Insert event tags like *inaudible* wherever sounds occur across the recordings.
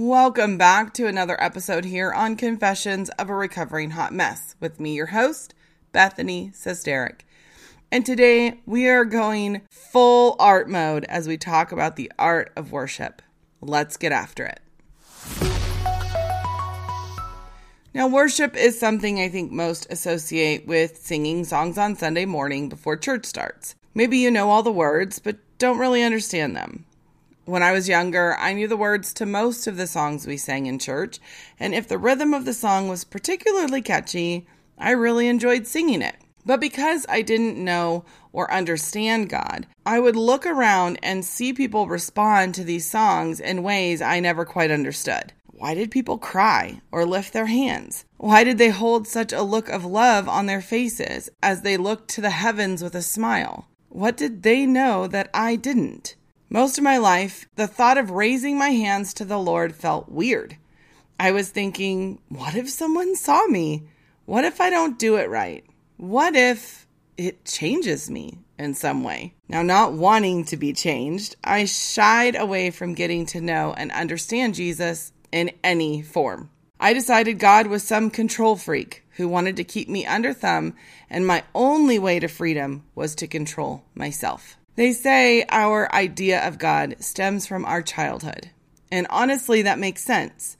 Welcome back to another episode here on Confessions of a Recovering Hot Mess with me, your host, Bethany Sustaric. And today we are going full art mode as we talk about the art of worship. Let's get after it. Now, worship is something I think most associate with singing songs on Sunday morning before church starts. Maybe you know all the words, but don't really understand them. When I was younger, I knew the words to most of the songs we sang in church, and if the rhythm of the song was particularly catchy, I really enjoyed singing it. But because I didn't know or understand God, I would look around and see people respond to these songs in ways I never quite understood. Why did people cry or lift their hands? Why did they hold such a look of love on their faces as they looked to the heavens with a smile? What did they know that I didn't? Most of my life, the thought of raising my hands to the Lord felt weird. I was thinking, what if someone saw me? What if I don't do it right? What if it changes me in some way? Now, not wanting to be changed, I shied away from getting to know and understand Jesus in any form. I decided God was some control freak who wanted to keep me under thumb, and my only way to freedom was to control myself. They say our idea of God stems from our childhood. And honestly, that makes sense.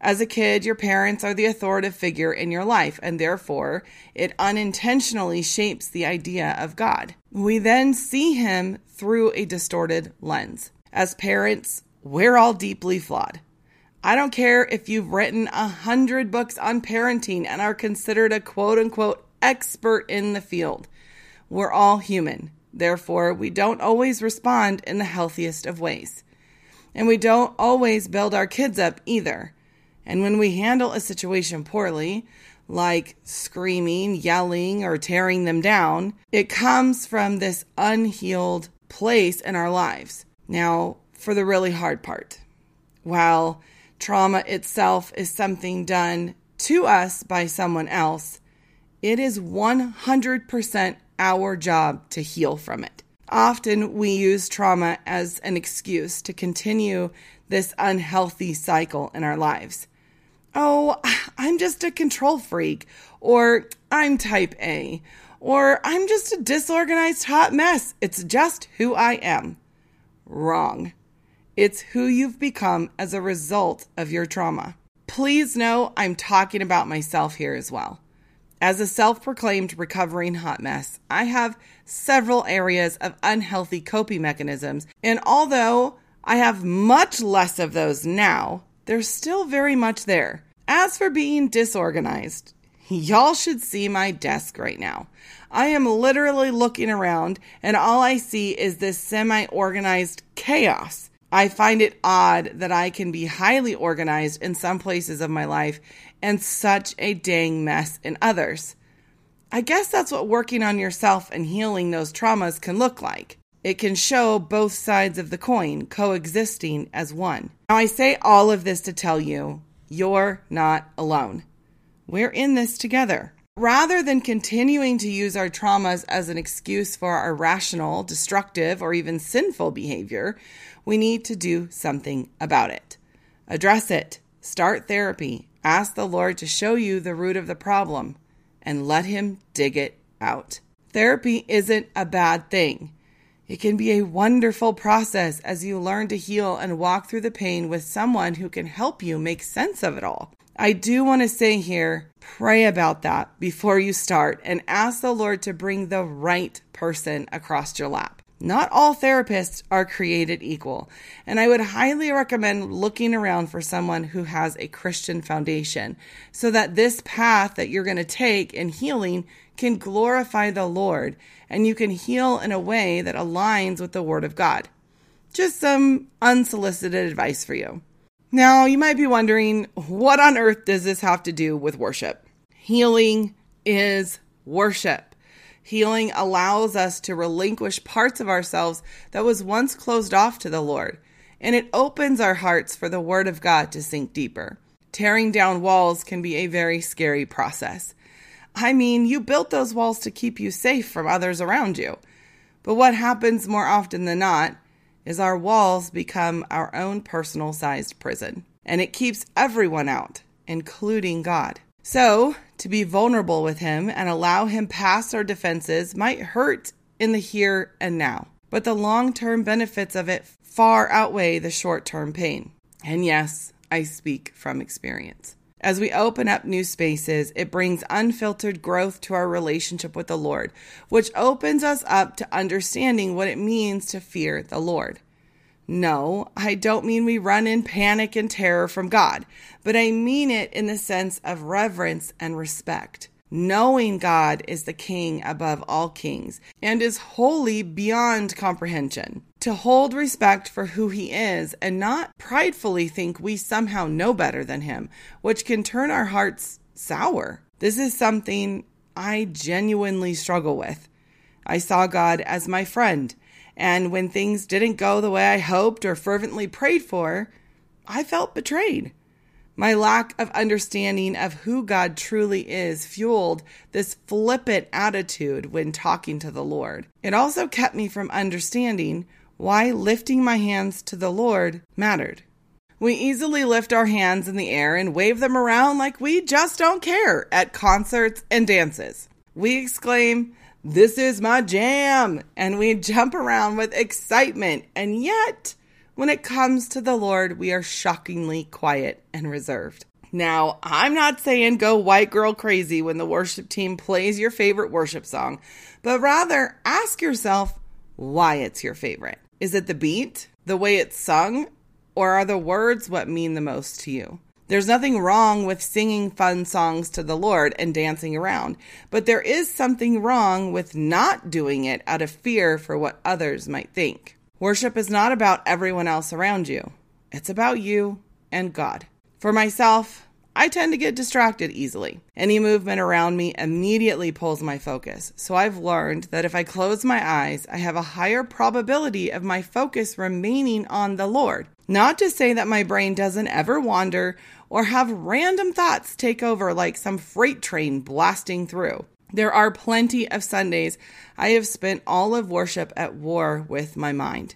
As a kid, your parents are the authoritative figure in your life, and therefore, it unintentionally shapes the idea of God. We then see him through a distorted lens. As parents, we're all deeply flawed. I don't care if you've written a hundred books on parenting and are considered a quote unquote expert in the field. We're all human. Therefore, we don't always respond in the healthiest of ways. And we don't always build our kids up either. And when we handle a situation poorly, like screaming, yelling, or tearing them down, it comes from this unhealed place in our lives. Now, for the really hard part. While trauma itself is something done to us by someone else, it is 100% our job to heal from it. Often we use trauma as an excuse to continue this unhealthy cycle in our lives. Oh, *sighs* I'm just a control freak, or I'm type A, or I'm just a disorganized hot mess. It's just who I am. Wrong. It's who you've become as a result of your trauma. Please know I'm talking about myself here as well. As a self proclaimed recovering hot mess, I have several areas of unhealthy coping mechanisms, and although I have much less of those now, they're still very much there. As for being disorganized, y'all should see my desk right now. I am literally looking around, and all I see is this semi organized chaos. I find it odd that I can be highly organized in some places of my life and such a dang mess in others. I guess that's what working on yourself and healing those traumas can look like. It can show both sides of the coin coexisting as one. Now, I say all of this to tell you you're not alone. We're in this together. Rather than continuing to use our traumas as an excuse for our irrational, destructive, or even sinful behavior, we need to do something about it. Address it, start therapy, Ask the Lord to show you the root of the problem and let Him dig it out. Therapy isn't a bad thing. It can be a wonderful process as you learn to heal and walk through the pain with someone who can help you make sense of it all. I do want to say here pray about that before you start and ask the Lord to bring the right person across your lap. Not all therapists are created equal, and I would highly recommend looking around for someone who has a Christian foundation so that this path that you're going to take in healing can glorify the Lord and you can heal in a way that aligns with the Word of God. Just some unsolicited advice for you. Now, you might be wondering what on earth does this have to do with worship? Healing is worship. Healing allows us to relinquish parts of ourselves that was once closed off to the Lord, and it opens our hearts for the Word of God to sink deeper. Tearing down walls can be a very scary process. I mean, you built those walls to keep you safe from others around you. But what happens more often than not is our walls become our own personal sized prison. and it keeps everyone out, including God. So, to be vulnerable with Him and allow Him past our defenses might hurt in the here and now, but the long term benefits of it far outweigh the short term pain. And yes, I speak from experience. As we open up new spaces, it brings unfiltered growth to our relationship with the Lord, which opens us up to understanding what it means to fear the Lord. No, I don't mean we run in panic and terror from God, but I mean it in the sense of reverence and respect knowing God is the king above all kings and is holy beyond comprehension. To hold respect for who he is and not pridefully think we somehow know better than him, which can turn our hearts sour. This is something I genuinely struggle with. I saw God as my friend, and when things didn't go the way I hoped or fervently prayed for, I felt betrayed. My lack of understanding of who God truly is fueled this flippant attitude when talking to the Lord. It also kept me from understanding why lifting my hands to the Lord mattered. We easily lift our hands in the air and wave them around like we just don't care at concerts and dances. We exclaim, This is my jam! And we jump around with excitement, and yet, when it comes to the Lord, we are shockingly quiet and reserved. Now, I'm not saying go white girl crazy when the worship team plays your favorite worship song, but rather ask yourself why it's your favorite. Is it the beat, the way it's sung, or are the words what mean the most to you? There's nothing wrong with singing fun songs to the Lord and dancing around, but there is something wrong with not doing it out of fear for what others might think. Worship is not about everyone else around you, it's about you and God. For myself, I tend to get distracted easily. Any movement around me immediately pulls my focus. So I've learned that if I close my eyes, I have a higher probability of my focus remaining on the Lord. Not to say that my brain doesn't ever wander or have random thoughts take over like some freight train blasting through. There are plenty of Sundays I have spent all of worship at war with my mind.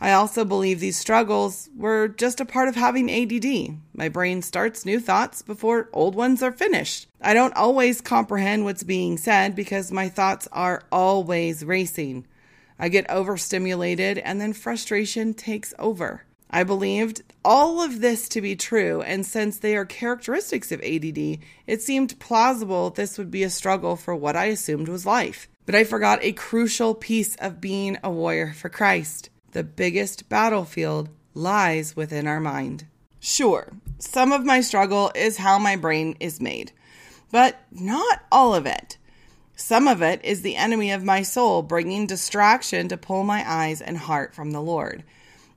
I also believe these struggles were just a part of having ADD. My brain starts new thoughts before old ones are finished. I don't always comprehend what's being said because my thoughts are always racing. I get overstimulated and then frustration takes over. I believed all of this to be true, and since they are characteristics of ADD, it seemed plausible this would be a struggle for what I assumed was life. But I forgot a crucial piece of being a warrior for Christ. The biggest battlefield lies within our mind. Sure, some of my struggle is how my brain is made, but not all of it. Some of it is the enemy of my soul bringing distraction to pull my eyes and heart from the Lord.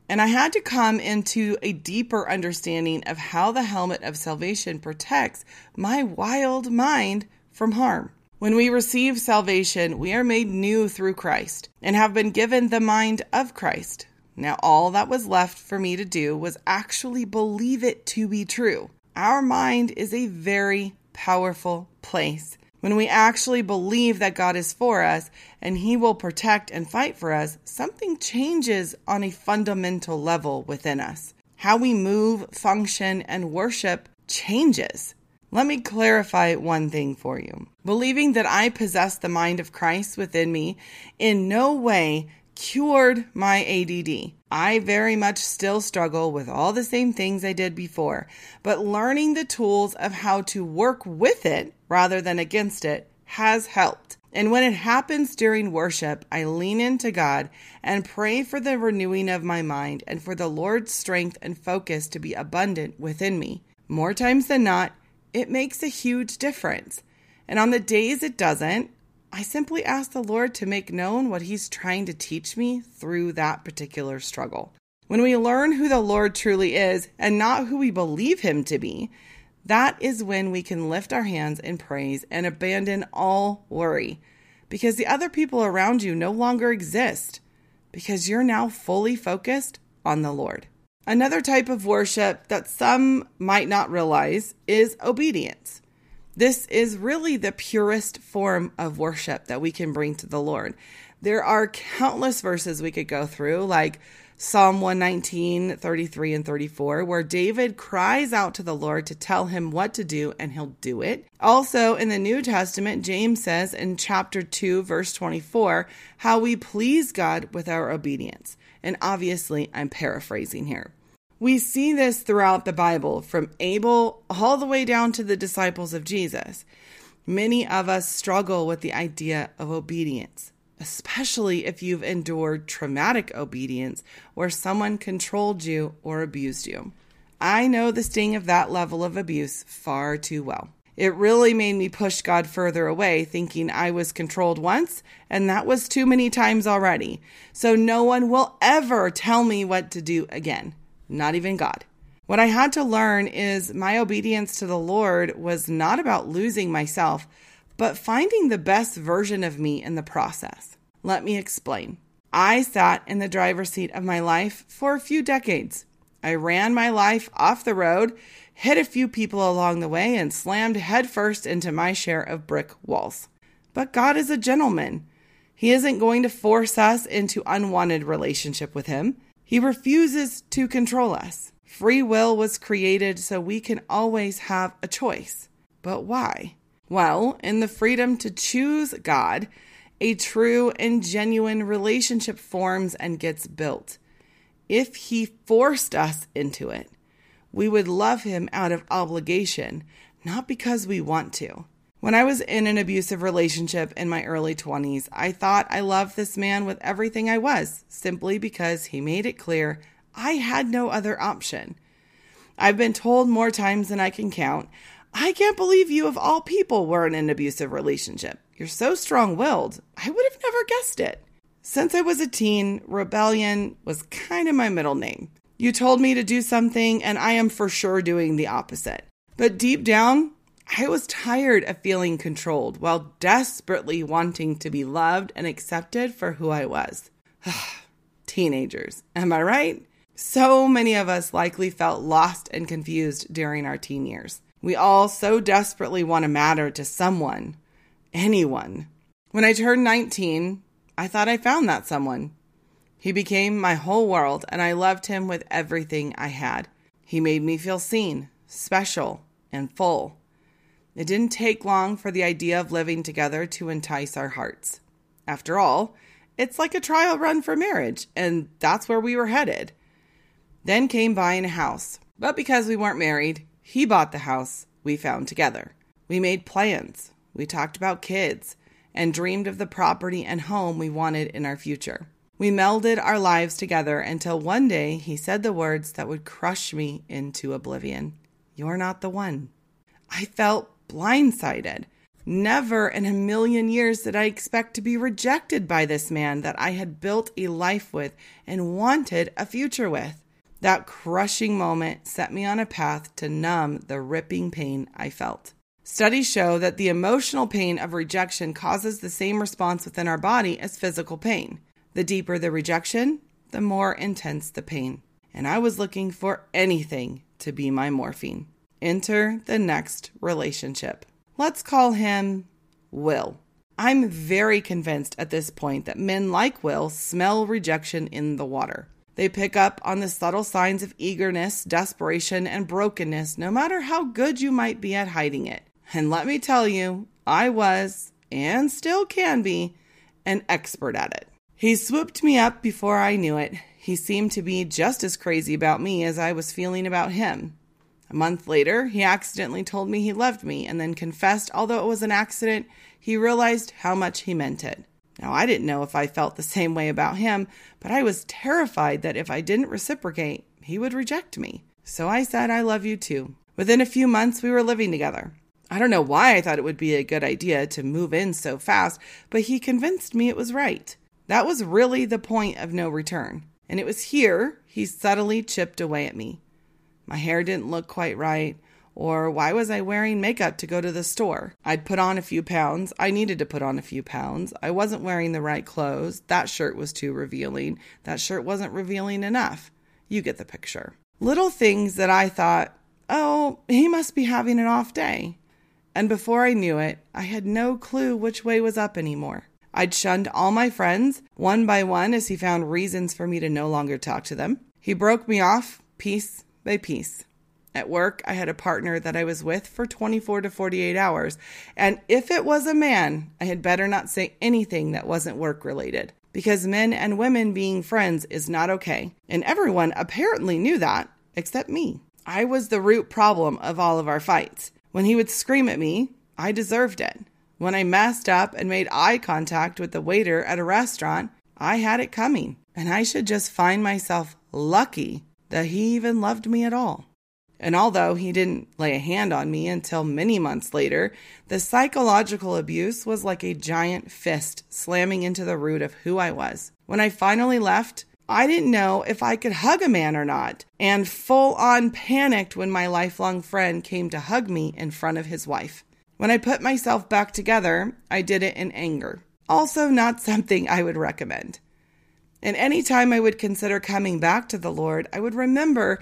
And I had to come into a deeper understanding of how the helmet of salvation protects my wild mind from harm. When we receive salvation, we are made new through Christ and have been given the mind of Christ. Now, all that was left for me to do was actually believe it to be true. Our mind is a very powerful place. When we actually believe that God is for us and He will protect and fight for us, something changes on a fundamental level within us. How we move, function, and worship changes. Let me clarify one thing for you. Believing that I possess the mind of Christ within me in no way cured my ADD. I very much still struggle with all the same things I did before, but learning the tools of how to work with it rather than against it has helped. And when it happens during worship, I lean into God and pray for the renewing of my mind and for the Lord's strength and focus to be abundant within me. More times than not, it makes a huge difference. And on the days it doesn't, I simply ask the Lord to make known what He's trying to teach me through that particular struggle. When we learn who the Lord truly is and not who we believe Him to be, that is when we can lift our hands in praise and abandon all worry because the other people around you no longer exist because you're now fully focused on the Lord. Another type of worship that some might not realize is obedience. This is really the purest form of worship that we can bring to the Lord. There are countless verses we could go through, like Psalm 119, 33, and 34, where David cries out to the Lord to tell him what to do and he'll do it. Also, in the New Testament, James says in chapter 2, verse 24, how we please God with our obedience. And obviously, I'm paraphrasing here. We see this throughout the Bible, from Abel all the way down to the disciples of Jesus. Many of us struggle with the idea of obedience especially if you've endured traumatic obedience where someone controlled you or abused you. I know the sting of that level of abuse far too well. It really made me push God further away, thinking I was controlled once, and that was too many times already. So no one will ever tell me what to do again, not even God. What I had to learn is my obedience to the Lord was not about losing myself, but finding the best version of me in the process. Let me explain. I sat in the driver's seat of my life for a few decades. I ran my life off the road, hit a few people along the way, and slammed headfirst into my share of brick walls. But God is a gentleman. He isn't going to force us into unwanted relationship with him. He refuses to control us. Free will was created so we can always have a choice. But why? Well, in the freedom to choose God, a true and genuine relationship forms and gets built. If He forced us into it, we would love Him out of obligation, not because we want to. When I was in an abusive relationship in my early 20s, I thought I loved this man with everything I was, simply because he made it clear I had no other option. I've been told more times than I can count I can't believe you, of all people, were in an abusive relationship. You're so strong willed. I would have never guessed it. Since I was a teen, rebellion was kind of my middle name. You told me to do something, and I am for sure doing the opposite. But deep down, I was tired of feeling controlled while desperately wanting to be loved and accepted for who I was. *sighs* Teenagers, am I right? So many of us likely felt lost and confused during our teen years. We all so desperately want to matter to someone, anyone. When I turned 19, I thought I found that someone. He became my whole world, and I loved him with everything I had. He made me feel seen, special, and full. It didn't take long for the idea of living together to entice our hearts. After all, it's like a trial run for marriage, and that's where we were headed. Then came buying a house. But because we weren't married, he bought the house we found together. We made plans. We talked about kids and dreamed of the property and home we wanted in our future. We melded our lives together until one day he said the words that would crush me into oblivion You're not the one. I felt blindsided. Never in a million years did I expect to be rejected by this man that I had built a life with and wanted a future with. That crushing moment set me on a path to numb the ripping pain I felt. Studies show that the emotional pain of rejection causes the same response within our body as physical pain. The deeper the rejection, the more intense the pain. And I was looking for anything to be my morphine. Enter the next relationship. Let's call him Will. I'm very convinced at this point that men like Will smell rejection in the water. They pick up on the subtle signs of eagerness, desperation, and brokenness, no matter how good you might be at hiding it. And let me tell you, I was, and still can be, an expert at it. He swooped me up before I knew it. He seemed to be just as crazy about me as I was feeling about him. A month later, he accidentally told me he loved me and then confessed, although it was an accident, he realized how much he meant it. Now, I didn't know if I felt the same way about him, but I was terrified that if I didn't reciprocate, he would reject me. So I said, I love you too. Within a few months, we were living together. I don't know why I thought it would be a good idea to move in so fast, but he convinced me it was right. That was really the point of no return. And it was here he subtly chipped away at me. My hair didn't look quite right. Or why was I wearing makeup to go to the store? I'd put on a few pounds. I needed to put on a few pounds. I wasn't wearing the right clothes. That shirt was too revealing. That shirt wasn't revealing enough. You get the picture. Little things that I thought, oh, he must be having an off day. And before I knew it, I had no clue which way was up anymore. I'd shunned all my friends one by one as he found reasons for me to no longer talk to them. He broke me off piece by piece. At work, I had a partner that I was with for 24 to 48 hours, and if it was a man, I had better not say anything that wasn't work related. Because men and women being friends is not okay, and everyone apparently knew that, except me. I was the root problem of all of our fights. When he would scream at me, I deserved it. When I messed up and made eye contact with the waiter at a restaurant, I had it coming, and I should just find myself lucky that he even loved me at all. And although he didn't lay a hand on me until many months later, the psychological abuse was like a giant fist slamming into the root of who I was. When I finally left, I didn't know if I could hug a man or not, and full on panicked when my lifelong friend came to hug me in front of his wife. When I put myself back together, I did it in anger. Also, not *laughs* something I would recommend. And any time I would consider coming back to the Lord, I would remember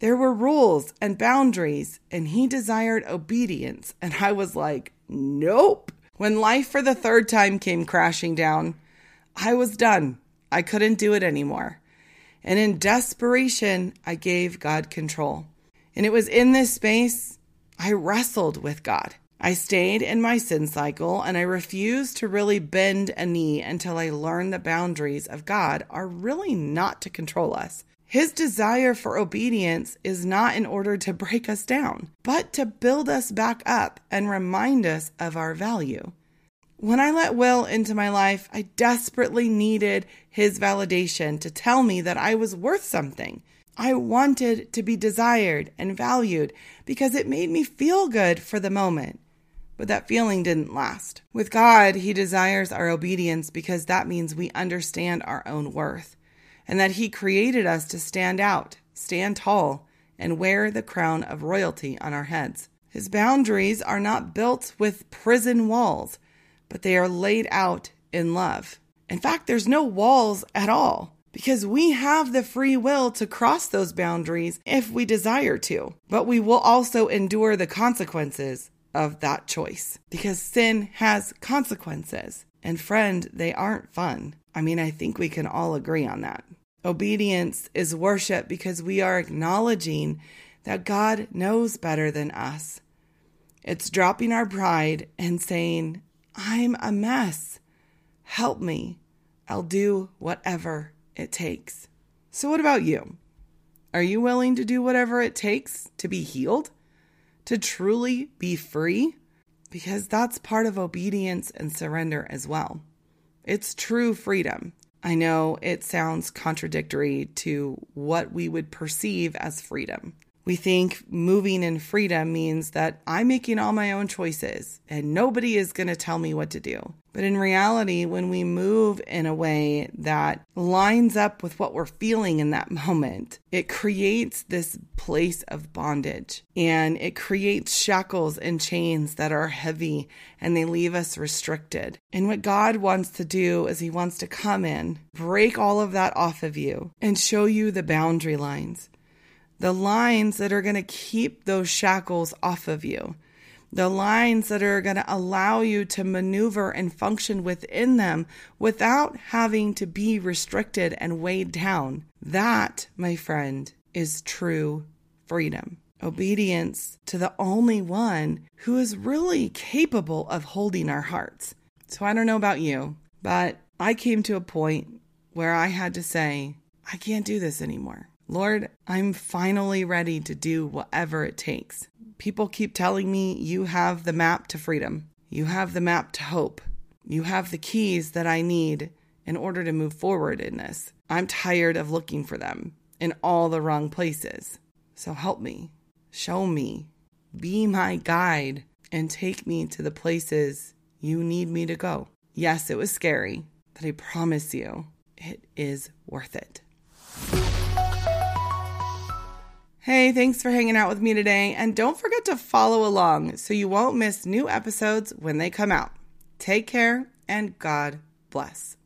there were rules and boundaries, and he desired obedience. And I was like, nope. When life for the third time came crashing down, I was done. I couldn't do it anymore. And in desperation, I gave God control. And it was in this space I wrestled with God. I stayed in my sin cycle and I refused to really bend a knee until I learned the boundaries of God are really not to control us. His desire for obedience is not in order to break us down, but to build us back up and remind us of our value. When I let Will into my life, I desperately needed his validation to tell me that I was worth something. I wanted to be desired and valued because it made me feel good for the moment. But that feeling didn't last. With God, He desires our obedience because that means we understand our own worth and that He created us to stand out, stand tall, and wear the crown of royalty on our heads. His boundaries are not built with prison walls, but they are laid out in love. In fact, there's no walls at all because we have the free will to cross those boundaries if we desire to, but we will also endure the consequences of that choice because sin has consequences. And friend, they aren't fun. I mean, I think we can all agree on that. Obedience is worship because we are acknowledging that God knows better than us. It's dropping our pride and saying, I'm a mess. Help me. I'll do whatever it takes. So, what about you? Are you willing to do whatever it takes to be healed? To truly be free? Because that's part of obedience and surrender as well. It's true freedom. I know it sounds contradictory to what we would perceive as freedom. We think moving in freedom means that I'm making all my own choices and nobody is going to tell me what to do. But in reality, when we move in a way that lines up with what we're feeling in that *laughs* moment, it creates this place of bondage and it creates shackles and chains that are heavy and they leave us restricted. And what God wants to do is He wants to come in, break all of that off of you, and show you the boundary lines the lines that are going to keep those shackles off of you, the lines that are going to allow you to maneuver and function within them without having to be restricted and weighed down. That, my friend, is true freedom. Obedience to the only one who is really capable of holding our hearts. So I don't know about you, but I came to a point where I had to say, I can't do this anymore. Lord, I'm finally ready to do whatever it takes. People keep telling me you have the map to freedom, you have the map to hope, you have the keys that I need in order to move forward in this. I'm tired of looking for them in all the wrong places. So help me, show me, be my guide, and take me to the places you need me to go. Yes, it was scary, but I promise you, it is worth it. Hey, thanks for hanging out with me today, and don't forget to follow along so you won't miss new episodes when they come out. Take care, and God bless.